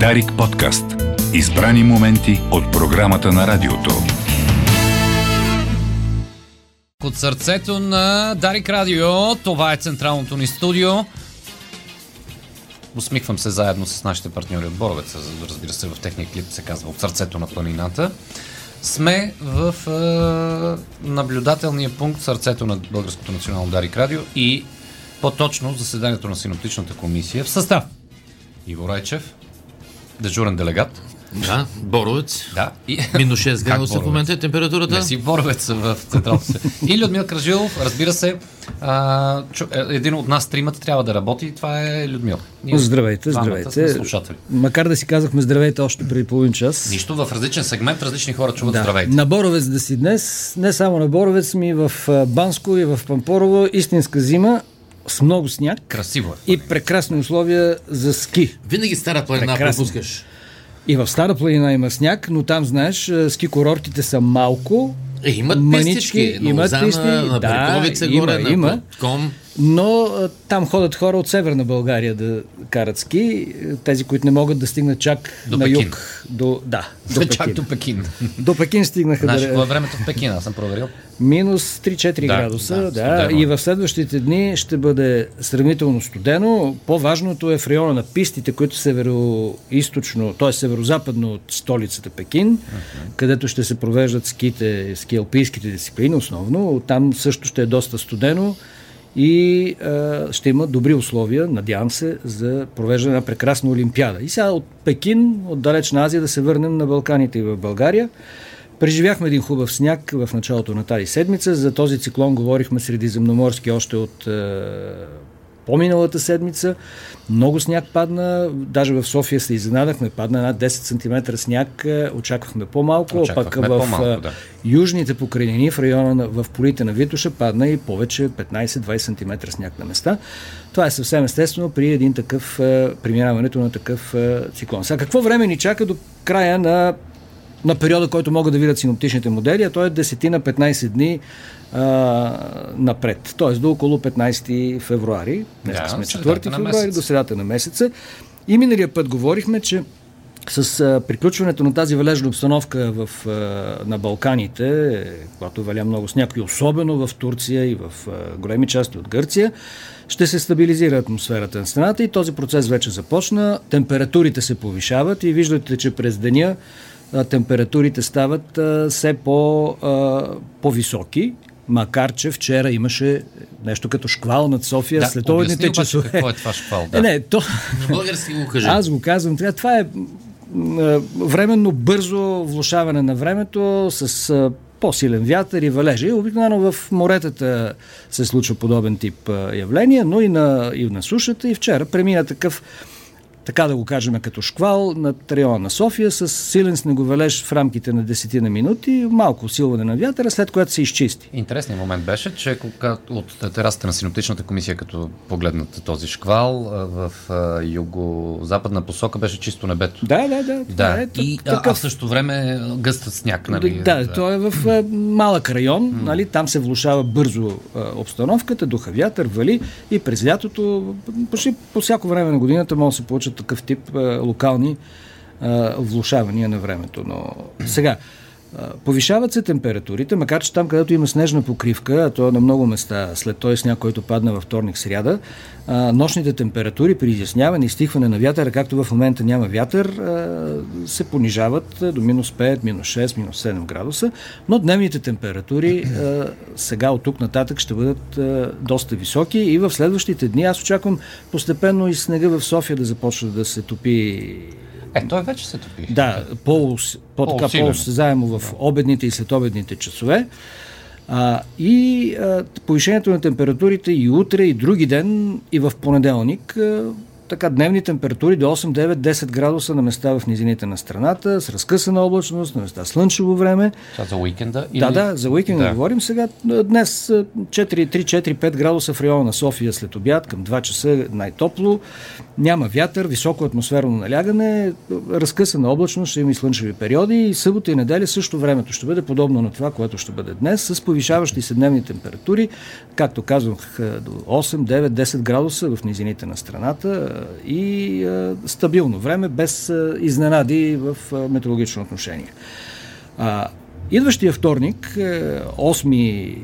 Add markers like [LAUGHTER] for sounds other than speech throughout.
Дарик подкаст. Избрани моменти от програмата на радиото. От сърцето на Дарик Радио, това е централното ни студио. Усмихвам се заедно с нашите партньори от Боровеца, разбира се, в техния клип се казва От сърцето на планината. Сме в е, наблюдателния пункт сърцето на Българското национално Дарик Радио и по-точно заседанието на синоптичната комисия в състав Иво Райчев, дежурен делегат. Да, Боровец. Да. И... Минус 6 [LAUGHS] Как градуса в момента е температурата. Не си Боровец в централната се. И Людмил Кражилов, разбира се, а, чу, е, един от нас тримата трябва да работи и това е Людмил. Ние Здравейте, здравейте. Макар да си казахме здравейте още преди половин час. Нищо в различен сегмент, различни хора чуват здравейте. На Боровец да си днес, не само на Боровец, ми в Банско и в Пампорово, истинска зима с много сняг Красиво е. и прекрасни условия за ски. Винаги стара планина пропускаш. И в Стара планина има сняг, но там, знаеш, а, ски курортите са малко, Е, имат Мънички, пистички. Имат Лозана, писти, на да, Берковица има, горе, има. на Ком. Но там ходят хора от Северна България да карат ски, тези, които не могат да стигнат чак До на Пекин. юг. До, да, до [LAUGHS] Чак Пекин. до Пекин. До Пекин стигнаха Значи, да... във времето в Пекин, аз съм проверил. Минус 3-4 Да, градуса, да, да, е. и в следващите дни ще бъде сравнително студено. По-важното е в района на пистите, които северо-источно, т.е. северо-западно от столицата Пекин, където ще се провеждат ските, ски алпийските дисциплини основно. Там също ще е доста студено и а, ще има добри условия, надявам се, за провеждане на прекрасна Олимпиада. И сега от Пекин, от далечна Азия, да се върнем на Балканите и в България. Преживяхме един хубав сняг в началото на тази седмица. За този циклон говорихме средиземноморски още от е, по-миналата седмица. Много сняг падна. Даже в София се изненадахме. Падна над 10 см сняг. Е, Очаквахме по-малко. А пък Очаквахме в по-малко, е, да. южните покрайнини, в района на, в полите на Витуша, падна и повече 15-20 см сняг на места. Това е съвсем естествено при един такъв, е, преминаването на такъв циклон. Сега, какво време ни чака до края на на периода, който могат да видят синоптичните модели, а то е 10 на 15 дни а, напред. Тоест до около 15 февруари. Днес Да, сме средата 4 на февруари, до средата на месеца. И миналия път говорихме, че с а, приключването на тази валежна обстановка в, а, на Балканите, когато валя много сняг, и особено в Турция и в а, големи части от Гърция, ще се стабилизира атмосферата на страната и този процес вече започна. Температурите се повишават и виждате, че през деня температурите стават все по, по-високи, макар че вчера имаше нещо като шквал над София Да, след обедните часове. какво е това шквал, да. Е, не, то, На български го кажи. аз го казвам, трябва, това е временно бързо влушаване на времето с по-силен вятър и валежи. Обикновено в моретата се случва подобен тип а, явление, но и на, и на сушата. И вчера премина такъв така да го кажем, като шквал над района на София с силен снеговалеж в рамките на 10 на минути, малко усилване на вятъра, след което се изчисти. Интересният момент беше, че от терасата на синоптичната комисия, като погледнат този шквал, в юго-западна посока беше чисто небето. Да, да, да. Да, Е, и, такъв- а в същото време гъст сняг, нали? Да, то е в малък район, нали, там се влушава бързо обстановката, духа вятър, вали и през лятото, почти по всяко време на годината може да се получат такъв тип а, локални а, влушавания на времето. Но сега, повишават се температурите, макар че там, където има снежна покривка, а то е на много места след този сняг, който падна във вторник сряда, нощните температури при изясняване и стихване на вятъра, както в момента няма вятър, се понижават до минус 5, минус 6, минус 7 градуса, но дневните температури сега от тук нататък ще бъдат доста високи и в следващите дни аз очаквам постепенно и снега в София да започне да се топи Е, той вече се топи. да, по, по, така, По-усилено. по-осезаемо в обедните и следобедните часове. А, и а, повишението на температурите и утре, и други ден, и в понеделник, а, така дневни температури до 8, 9, 10 градуса на места в низините на страната, с разкъсана облачност, на места слънчево време. Това за уикенда? Да, да, за уикенда Да. говорим сега. Днес а, 4, 3, 4, 5 градуса в района на София след обяд, към 2 часа най-топло. Няма вятър, високо атмосферно налягане, разкъсана облачност, ще има и слънчеви периоди и събота и неделя също времето ще бъде подобно на това, което ще бъде днес, с повишаващи се дневни температури, както казвах, до 8, 9, 10 градуса в низините на страната, и стабилно време, без изненади в метеорологично отношение. Идващия вторник, 8, е,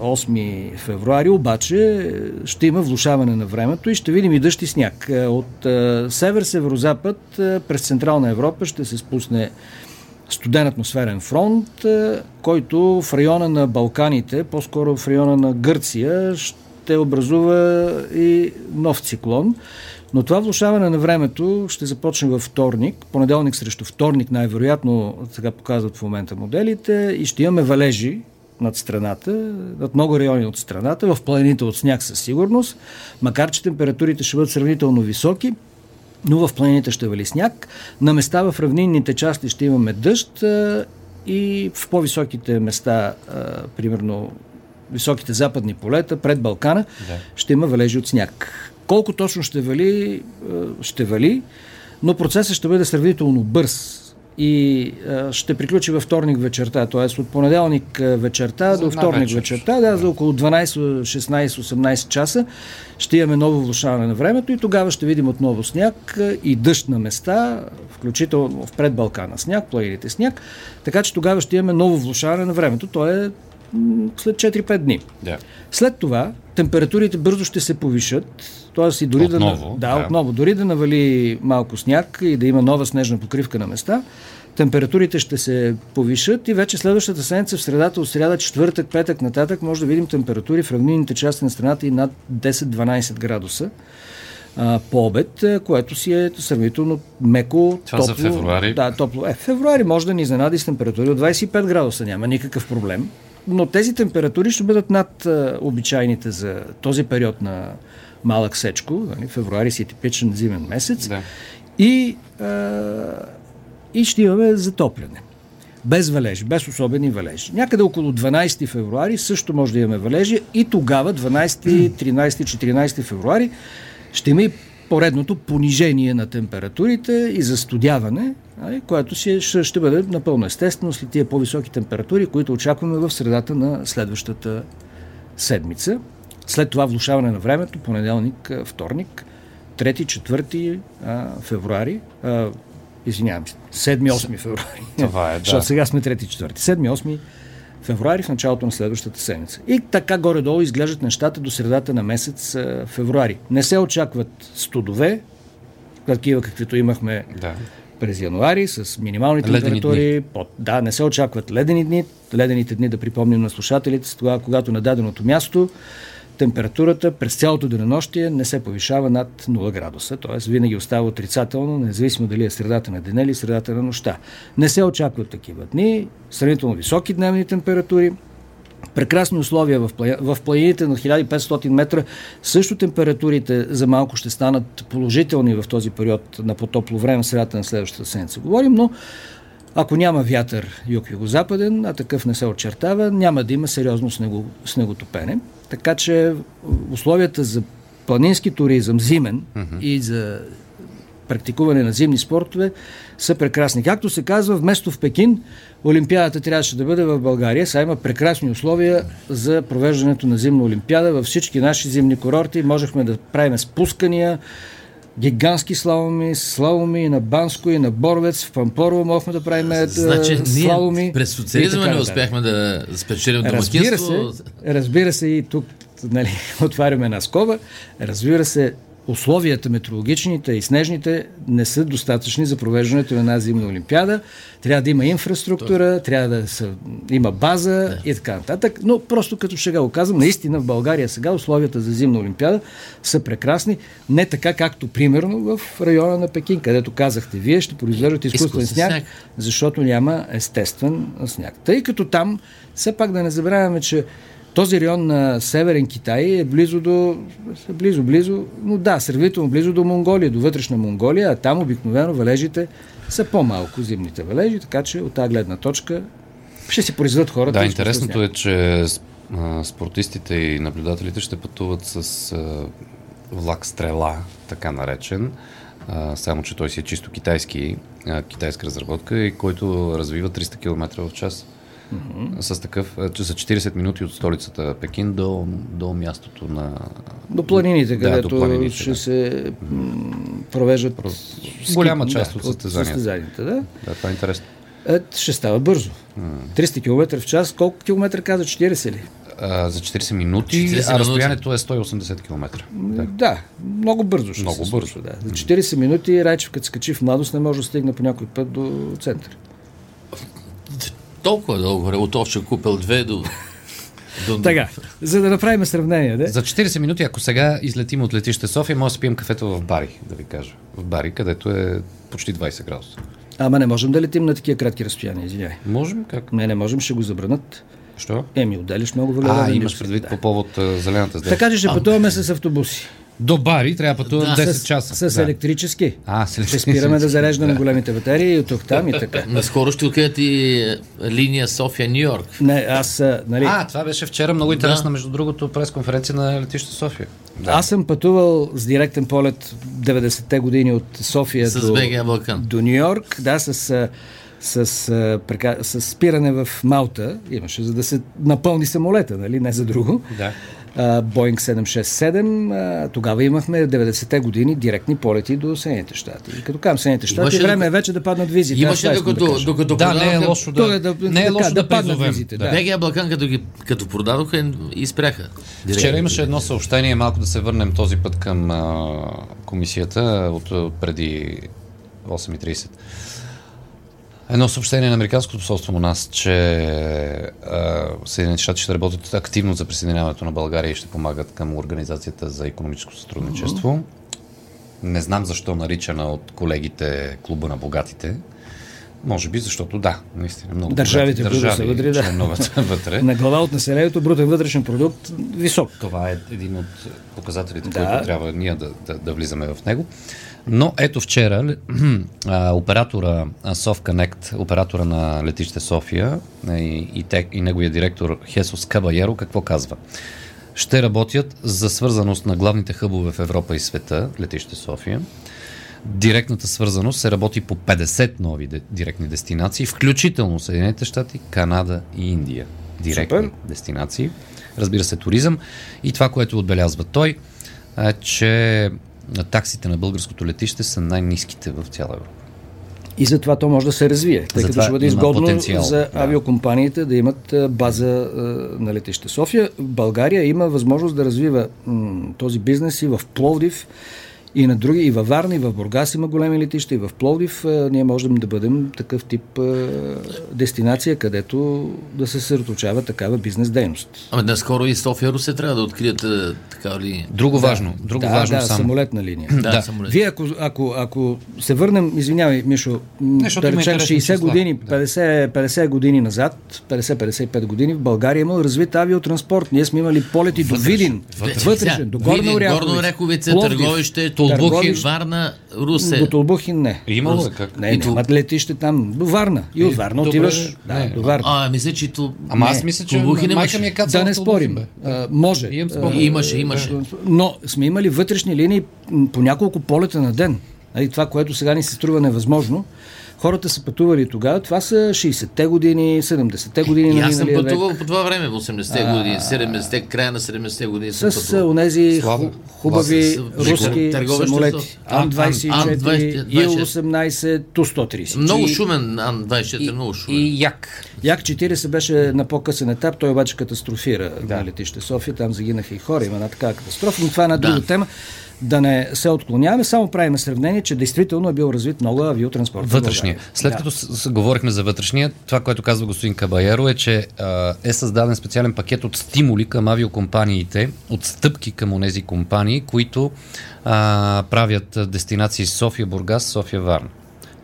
8 февруари, обаче ще има влушаване на времето и ще видим и дъжд и сняг. Е, от север-северозапад през Централна Европа ще се спусне студен атмосферен фронт, който в района на Балканите, по-скоро в района на Гърция, ще образува и нов циклон. Но това влушаване на времето ще започне във вторник, понеделник срещу вторник най-вероятно, сега показват в момента моделите, и ще имаме валежи над страната, над много райони от страната, в планините от сняг със сигурност, макар че температурите ще бъдат сравнително високи, но в планините ще вали сняг. На места в равнинните части ще имаме дъжд и в по-високите места, примерно високите западни полета, пред Балкана, да. ще има валежи от сняг. Колко точно ще вали, е, ще вали, но процесът ще бъде сравнително бърз и е, ще приключи във вторник вечерта, т.е. от понеделник е, вечерта за до вторник вечер. вечерта, да, за около 12, 16, 18 часа ще имаме ново влушаване на времето и тогава ще видим отново сняг и дъжд на места, включително в пред Балкана сняг, плаирите сняг, така че тогава ще имаме ново влушаване на времето. То е след 4-5 дни. Yeah. След това температурите бързо ще се повишат, т.е. и дори отново, да, да, отново, дори да навали малко сняг и да има нова снежна покривка на места, температурите ще се повишат и вече следващата седмица в средата от сряда, четвъртък, петък нататък може да видим температури в равнинните части на страната и над 10-12 градуса а, по обед, което си е сравнително меко, Това топло. за февруари? Да, топло. Е, февруари може да ни изненади с температури от 25 градуса, няма никакъв проблем но тези температури ще бъдат над а, обичайните за този период на малък сечко. Нали? Февруари си е типичен зимен месец. Да. И, а, и ще имаме затопляне. Без валежи, без особени валежи. Някъде около 12 февруари също може да имаме валежи и тогава, 12, 13, 14 февруари, ще има и поредното понижение на температурите и застудяване, което си, ще, ще бъде напълно естествено след тия по-високи температури, които очакваме в средата на следващата седмица. След това влушаване на времето, понеделник, вторник, 3-4 февруари, извинявам се, 7-8 февруари. Това е, [LAUGHS] да. Защото сега сме 3-4. 7-8 февруари в началото на следващата седмица. И така горе-долу изглеждат нещата до средата на месец февруари. Не се очакват студове, такива каквито имахме да. през януари, с минимални температури. Под, да, не се очакват ледени дни. Ледените дни, да припомним на слушателите, тогава, когато на даденото място температурата през цялото денонощие не се повишава над 0 градуса, т.е. винаги остава отрицателно, независимо дали е средата на деня или средата на нощта. Не се очакват такива дни, сравнително високи дневни температури, прекрасни условия в, в планините на 1500 метра. Също температурите за малко ще станат положителни в този период на по-топло време, средата на следващата седмица. Говорим, но ако няма вятър юг-югозападен, а такъв не се очертава, няма да има сериозно снего, снеготопене. Така че условията за планински туризъм, зимен uh-huh. и за практикуване на зимни спортове са прекрасни. Както се казва, вместо в Пекин, Олимпиадата трябваше да бъде в България. Сега има прекрасни условия за провеждането на зимна Олимпиада. Във всички наши зимни курорти можехме да правим спускания, гигантски слаломи, слаломи и на Банско, и на Боровец, в Пампорово можехме да правим е, значи, слаломи. Ние през социализма не успяхме да спечелим домакинство. Разбира се, разбира се и тук нали, [LAUGHS] отваряме една скоба. Разбира се, условията метеорологичните и снежните не са достатъчни за провеждането на една зимна олимпиада. Трябва да има инфраструктура, трябва да са, има база да. и така нататък. Но просто като ще го казвам, наистина в България сега условията за зимна олимпиада са прекрасни. Не така както примерно в района на Пекин, където казахте вие ще произвеждат изкуствен сняг, сняг, защото няма естествен сняг. Тъй като там, все пак да не забравяме, че този район на Северен Китай е близо до, близо, близо, но да, сравнително близо до Монголия, до вътрешна Монголия, а там обикновено валежите са по-малко зимните валежи, така че от тази гледна точка ще си произведат хората. Да, интересното е, че спортистите и наблюдателите ще пътуват с влак стрела, така наречен, само че той си е чисто китайски, китайска разработка и който развива 300 км в час. Mm-hmm. с такъв, че за 40 минути от столицата Пекин до, до мястото на... До планините, да, където до планините, ще да. се м, провеждат Голяма част да, от състезанията. състезанията да. Да, това е интересно. Е, ще става бързо. 300 км в час. Колко километра каза? 40 ли? А, за 40 минути, 40 а разстоянието е 180 км. Да. Да, много бързо ще Много се бързо. случва, Да. За 40 минути Райчев, като скачи в младост, не може да стигне по някой път до център. Толкова дълго. Ревотовче купил две до... [LAUGHS] до... Така, за да направим сравнение, да? За 40 минути, ако сега излетим от летище София, може да пием кафето в Бари, да ви кажа. В Бари, където е почти 20 градуса. Ама не можем да летим на такива кратки разстояния, извиняй. Можем? Как? Не, не можем, ще го забранат. Що? Еми, отделиш много въглероден А, имаш диоксид, предвид да. по повод а, зелената сделка. Така че ще пътуваме с автобуси. До Бари трябва да пътувам Да. 10 С, часа. с да. електрически. А, с Ще спираме [LAUGHS] да зареждаме големите батерии и от тук там и така. [LAUGHS] Наскоро ще открият и е, линия София-Нью Йорк. Не, аз, а, нали, А, това беше вчера много интересна, Да. между другото, пресконференция на летище София. Да. аз съм пътувал с директен полет 90-те години от София С до, до Нью Йорк, да, с, а, с, прека... с спиране в Малта, имаше, за да се напълни самолета, нали, не за друго. Да. Боинг 767, а, тогава имахме 90-те години директни полети до Съединените щати. И като казвам Съединените щати, Имаше време е вече да паднат визите. Аз Имаше искам докато, кажа. докато Да, не е продаваха- лошо То да, е да- не е да- лошо да да, паднат призовем. визите, да. БГ Балкан, като, ги, като продадоха, и спряха. Вчера имаше едно съобщение, малко да се върнем този път към а, комисията от преди 8.30. Едно съобщение на Американското посолство у нас, че Съединените щати ще работят активно за присъединяването на България и ще помагат към Организацията за економическо сътрудничество. Не знам защо наричана от колегите Клуба на богатите. Може би защото да, наистина много Държавите, богати които са вътре, да. [LAUGHS] вътре. На глава от населението брутен вътрешен продукт висок. Това е един от показателите, Да. който трябва ние да, да, да влизаме в него. Но ето вчера [CLEARS THROAT] а, оператора SoftConnect, оператора на летище София и, и, те, и неговия директор Хесус Кабаеро, какво казва? Ще работят за свързаност на главните хъбове в Европа и света, летище София. Директната свързаност се работи по 50 нови де, директни дестинации, включително Съединените щати, Канада и Индия. Директни Супер. дестинации. Разбира се, туризъм. И това, което отбелязва той, е, че таксите на българското летище са най-низките в цяла Европа. И затова то може да се развие, тъй като ще бъде изгодно потенциал, за авиокомпаниите да имат база на летище София. България има възможност да развива този бизнес и в Пловдив, и на други, и във Варна, и в Бургас има големи летища, и в Пловдив а, ние можем да бъдем такъв тип а, дестинация, където да се съсредоточава такава бизнес дейност. Ами наскоро и София Русе трябва да открият е, така ли... Друго важно, друго да, важно да, само. самолетна линия. [CLEARS THROAT] Да, Да. самолет. Вие, ако, ако, ако се върнем, извинявай, Мишо, защото да има речем интересни 60 числа. години, Да. 50, 50 години назад, 50-55 години, в България е имал развит авиотранспорт. Ние сме имали полети до Видин, вътрешен, до Горна Видин, Оряховица, Горна Оряховица, Пловдив, Търговище, Толбухи, Варна, Русе. До Толбухин не. Имало е как? Не, И не, летище там, до Варна. И от Варна добре, отиваш, да, не. до Варна. А, мисля, че то... Ама аз мисля, че Толбухи не майка ми е да не спорим. А, може. Имаше, имаше. Но сме имали вътрешни линии по няколко полета на ден. Нали, това, което сега ни се струва невъзможно. Хората са пътували тогава. Това са 60-те години, 70-те години И на аз съм миналия пътувал век. по това време, в 80-те години, 70-те, края на 70-те години С онези Слава. ху- хубави С- с- руски самолети. с- Ан-24, Ан-24, Ил-18, Ту-130. Много И- шумен, Ан-24, много шумен. И як. Як-40 беше на по-късен етап, той обаче катастрофира да. на летище София, там загинаха и хора, има една такава катастрофа, но това е една друга Да. тема. Да не се отклоняваме, само правим сравнение, че действително е бил развит много авиотранспорт. Вътрешния. След Да. като с, с, говорихме за вътрешния, това, което казва господин Кабаеро е, че а, е създаден специален пакет от стимули към авиокомпаниите, от стъпки към онези компании, които а, правят дестинации София, Бургас, София, Варна.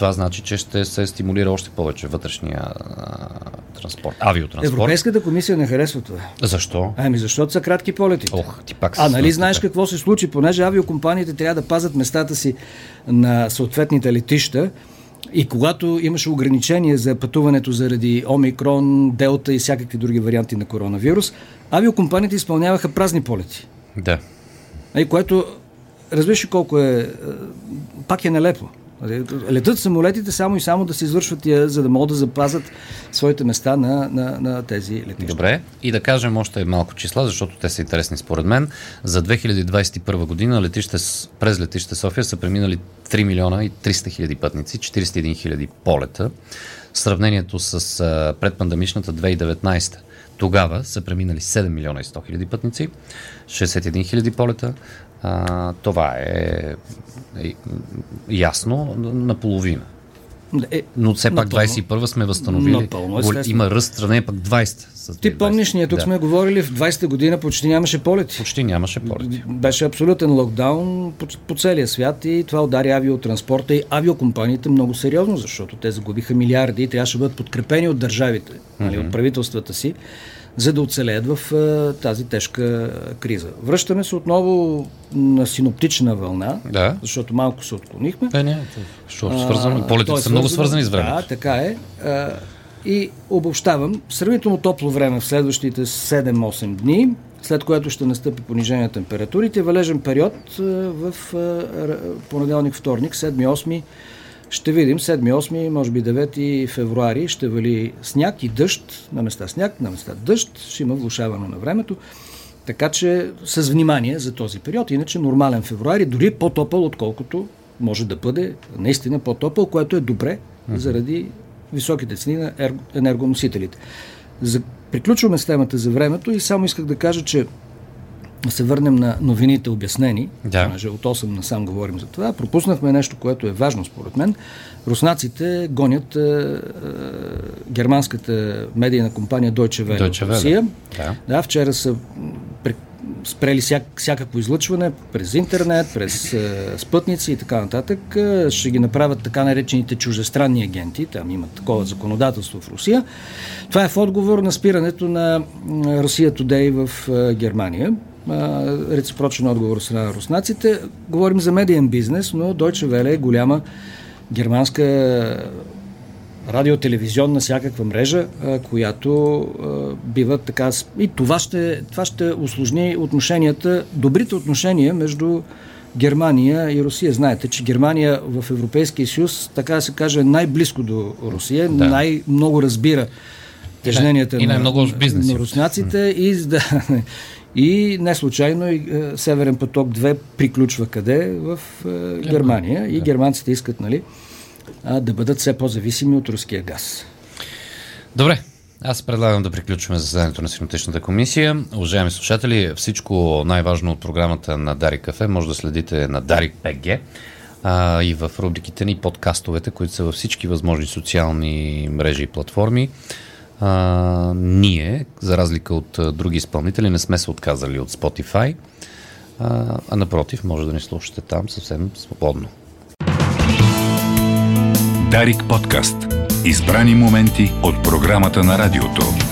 Това значи, че ще се стимулира още повече вътрешния а, транспорт, авиотранспорт. Европейската комисия не харесва това. Защо? Ами защото са кратки полети. Ох, ти пак А нали знаеш какво се случи? Понеже авиокомпаниите трябва да пазят местата си на съответните летища и когато имаше ограничения за пътуването заради Омикрон, Делта и всякакви други варианти на коронавирус, авиокомпаниите изпълняваха празни полети. Да. И което, разбираш колко е, е, пак е нелепо. Летат самолетите само и само да се извършват тия, за да могат да запазят своите места на, на, на тези летища. Добре. И да кажем още малко числа, защото те са интересни според мен. За 2021 година летище, през летище София са преминали 3 милиона и 300 хиляди пътници, 41 хиляди полета. Сравнението с а, предпандемичната 2019 тогава са преминали 7 милиона и 100 хиляди пътници, 61 хиляди полета. А, това е, е ясно наполовина. Е, Но все пак 21 сме възстановили. Напълно, Има ръст, стране пък 20. Ти помниш, ние тук да. сме говорили в 20-та година почти нямаше полети. Почти нямаше полети. Беше абсолютен локдаун по, по целия свят и това удари авиотранспорта и авиокомпаниите много сериозно, защото те загубиха милиарди и трябваше да бъдат подкрепени от държавите, mm-hmm. от правителствата си за да оцелеят в а, тази тежка криза. Връщаме се отново на синоптична вълна, да. защото малко се отклонихме. Не, не, защото свързваме. Полетите е са много свързани с времето. Да, така е. А, и обобщавам, сравнително топло време в следващите 7-8 дни, след което ще настъпи понижение на температурите. Валежен период в понеделник, вторник, 7-8 ще видим 7-8, може би 9 февруари ще вали сняг и дъжд, на места сняг, на места дъжд, ще има влушаване на времето. Така че с внимание за този период, иначе нормален февруари, дори по-топъл, отколкото може да бъде наистина по-топъл, което е добре заради високите цени на енергоносителите. За... Приключваме с темата за времето и само исках да кажа, че се върнем на новините обяснени, да. понеже от 8 насам говорим за това. Пропуснахме нещо, което е важно според мен. Руснаците гонят е, е, германската медийна компания Deutsche Welle Deutsche в Русия. Да. да, вчера са спрели всяк, всякакво излъчване през интернет, през е, спътници и така нататък. Е, ще ги направят така наречените чужестранни агенти. Там има такова законодателство в Русия. Това е в отговор на спирането на Русия Today в е, Германия реципрочен отговор от страна на руснаците. Говорим за медиен бизнес, но Deutsche Welle е голяма германска радиотелевизионна всякаква мрежа, която бива така... И това ще, това ще усложни отношенията, добрите отношения между Германия и Русия. Знаете, че Германия в Европейския съюз, така да се каже, най-близко до Русия, да. най-много разбира тежненията и, на, на, на руснаците и да, и не случайно и е, Северен поток 2 приключва къде? В е, Германия. И да. германците искат, нали, да бъдат все по-зависими от руския газ. Добре, аз предлагам да приключваме заседанието на Синотичната комисия. Уважаеми слушатели, всичко най-важно от програмата на Дарик Кафе може да следите на Дарик ПГ а, и в рубриките ни подкастовете, които са във всички възможни социални мрежи и платформи а, ние, за разлика от други изпълнители, не сме се отказали от Spotify, а, а напротив, може да ни слушате там съвсем свободно. Дарик подкаст. Избрани моменти от програмата на радиото.